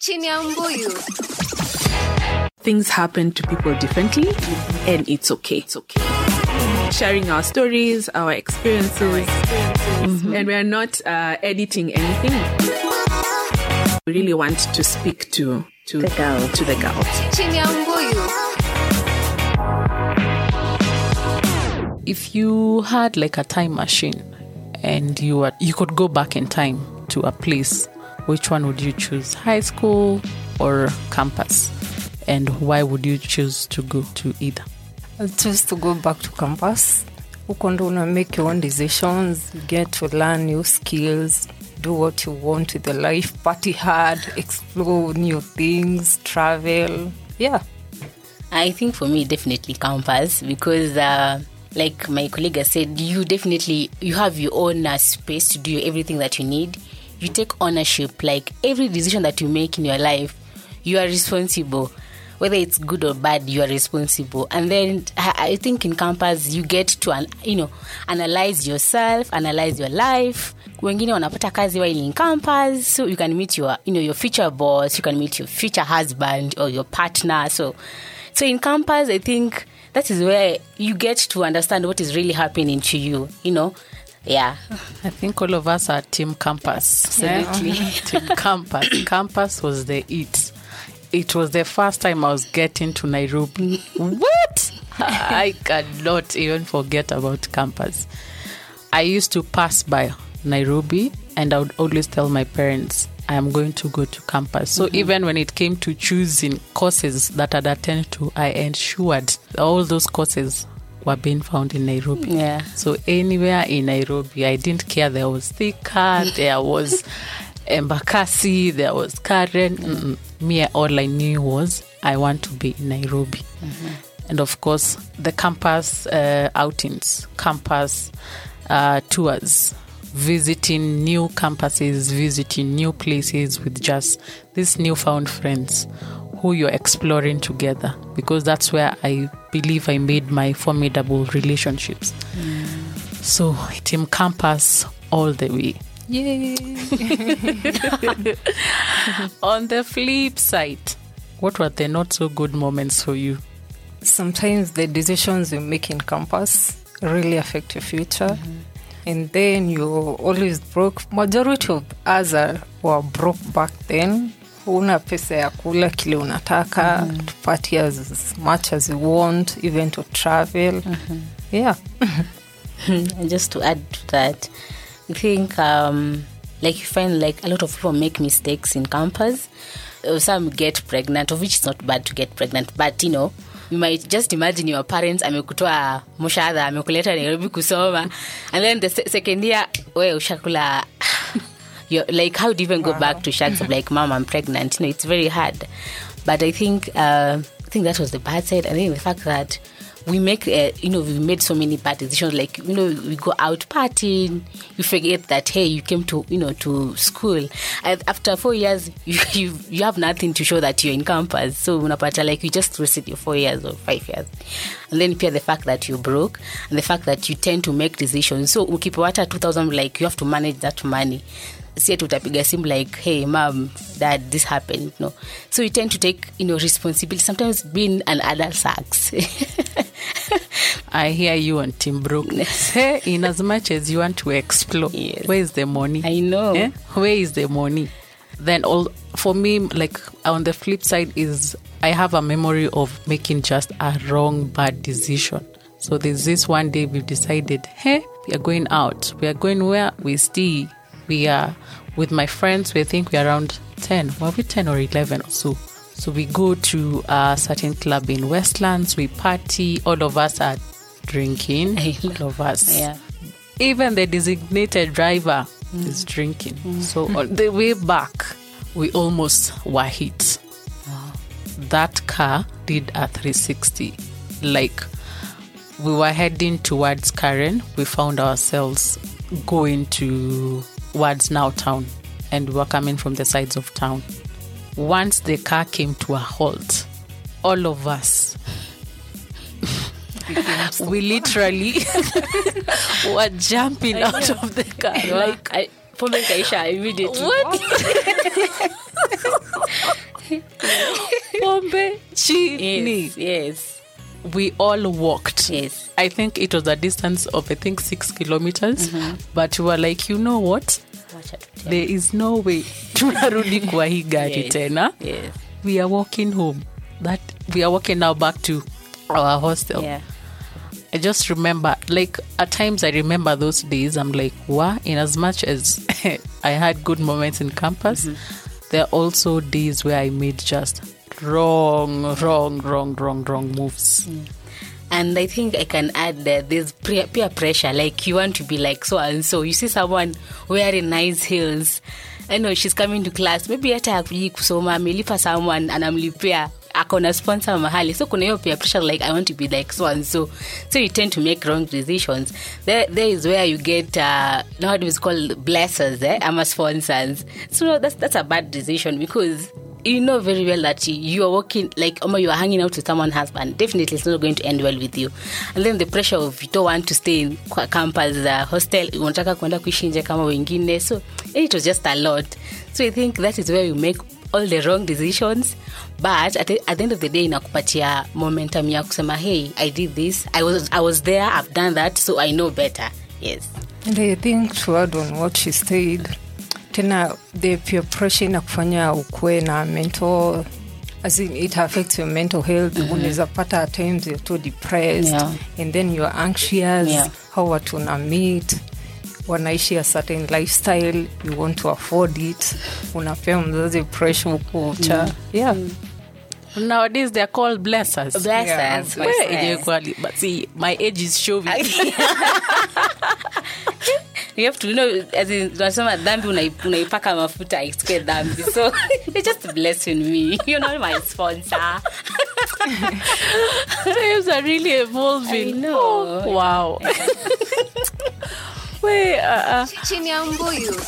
Chinyambuyu. Things happen to people differently, and it's okay. It's okay. Sharing our stories, our experiences, Mhm. and we are not uh, editing anything. We really want to speak to to The girl. to the girls. Chinyambuyu. if you had like a time machine and you were you could go back in time to a place which one would you choose high school or campus and why would you choose to go to either I choose to go back to campus. Huko ndo una make your own decisions, you get to learn new skills, do what you want with your life, party hard, explore new things, travel. Yeah. I think for me, definitely campus because, uh, like my colleague said, you definitely you have your own uh, space to do everything that you need. You take ownership. Like every decision that you make in your life, you are responsible. Whether it's good or bad, you are responsible. And then I, think in campus you get to you know analyze yourself, analyze your life. Wengine wanapata kazi while in campus, so you can meet your you know your future boss, you can meet your future husband or your partner. So so in campus, I think that is where you get to understand what is really happening to you. You know, yeah. i think all of us are team campus Absolutely. team campus campus was the it. It was the first time i was getting to nairobi. What? I cannot even forget about campus I used to pass by Nairobi and I would always tell my parents I am going to go to campus. So mm-hmm. even when it came to choosing courses that I'd attend to, I ensured all those courses were being found in Nairobi. Yeah. So anywhere in Nairobi, I didn't care. There was Thika, there was Embakasi, there was Karen. Mm-mm. Me, all I knew was I want to be in Nairobi. And of course, the campus uh, outings, campus uh, tours, visiting new campuses, visiting new places with just these newfound friends who you're exploring together because that's where I believe I made my formidable relationships. So, Team Campus all the way. Yay. On the flip side, what were the not so good moments for you? Sometimes the decisions you make in campus really affect your future. Mm-hmm. And then you're always broke. Majority of us are, were broke back then. Una pesa ya kula kile unataka, to party as much as you want, even to travel. Yeah. Just to add to that, I think um, like you find like a lot of people make mistakes in campus. Uh, Some get pregnant, of which it's not bad to get pregnant, but you know. You might just imagine your parents amekutoa mshahara amekuleta Nairobi kusoma and then the se- second year we ushakula you're like how do you even go back to shacks of like mom i'm pregnant? You know it's very hard. But i think uh, i think that was the bad side. I think the fact that we make uh, you know we made so many bad decisions. Like you know we go out partying. You forget that hey you came to you know to school. And after four years you, you you have nothing to show that you're in campus. So unapata like you just wasted your four years or five years. And then pia the fact that you're broke and the fact that you tend to make decisions. So ukipata 2000 like you have to manage that money si ati utapiga simu like hey mom dad this happened no so you tend to take you know responsibility sometimes being an adult sucks I hear you on Brokenness. Hey, in as much as you want to explore, Yes. where is the money? I know. Eh? Where is the money? Then all for me, like on the flip side, is I have a memory of making just a wrong, bad decision. So there's this one day we decided, hey, we are going out. We are going where we stay. We are with my friends. We think we're around ten. Were we ten or eleven or so? So we go to a certain club in Westlands. We party. All of us are drinking. All of us. yeah Even the designated driver mm. is drinking. Mm. So on the way back, we almost were hit. That car did a 360. Like we were heading towards Karen, we found ourselves going towards now town, and we were coming from the sides of town. Once the car came to a halt, all of us we literally were jumping out of the car. Like, I, pombe kaisha immediately what? pombe chini Yes, yes, we all walked. Yes. i think it was a distance of i think six kilometers. But we were like you know what? There is no way tunarudi kwa hii gari Yes, tena. Yes, we are walking home. That we are walking now back to our hostel. Yeah. I just remember, like, at times I remember those days. I'm like, wow, in as much as I had good moments in campus, there are also days where I made just wrong, wrong, wrong, wrong, wrong moves. And I think I can add that there's peer, pressure. Like you want to be like so and so. You see someone wearing nice heels. I know she's coming to class. Maybe hata hakuji kusoma amelipa someone and I'm ako na sponsor mahali so kuna hiyo peer pressure like i want to be like so and so so you tend to make wrong decisions there, there is where you get uh, nowadays called blessers eh? ama sponsors so that's, that's a bad decision because you know very well that you are working like or you are hanging out with someone's husband definitely it's not going to end well with you. And then the pressure of you don't want to stay in campus uh, hostel unataka kwenda kuishi nje kama wengine. So it was just a lot. So i think that is where you make all the wrong decisions. But at the, at the end of the day inakupatia momentum ya kusema hey i did this. I was, i was there. I've done that. So i know better. Yes. And I think to add on what she said, tena the peer pressure inakufanya ukuwe na mental as in it affects your mental health mm-hmm. unaweza pata at times you're too depressed Yeah. and then you're anxious Yeah. how watu na meet wanaishi a certain lifestyle you want to afford it unapea mzazi pressure ukucha yeah. Nowadays they're called blessers. Blessers. Yeah, us Where but see, my age is showing. you have to you know as in tunasema dhambi unai- unaipaka mafuta isikue dhambi so you're just blessing me you're not my sponsor Times are really evolving. I know. Oh, wow. Wait, uh, uh, chini ya mbuyu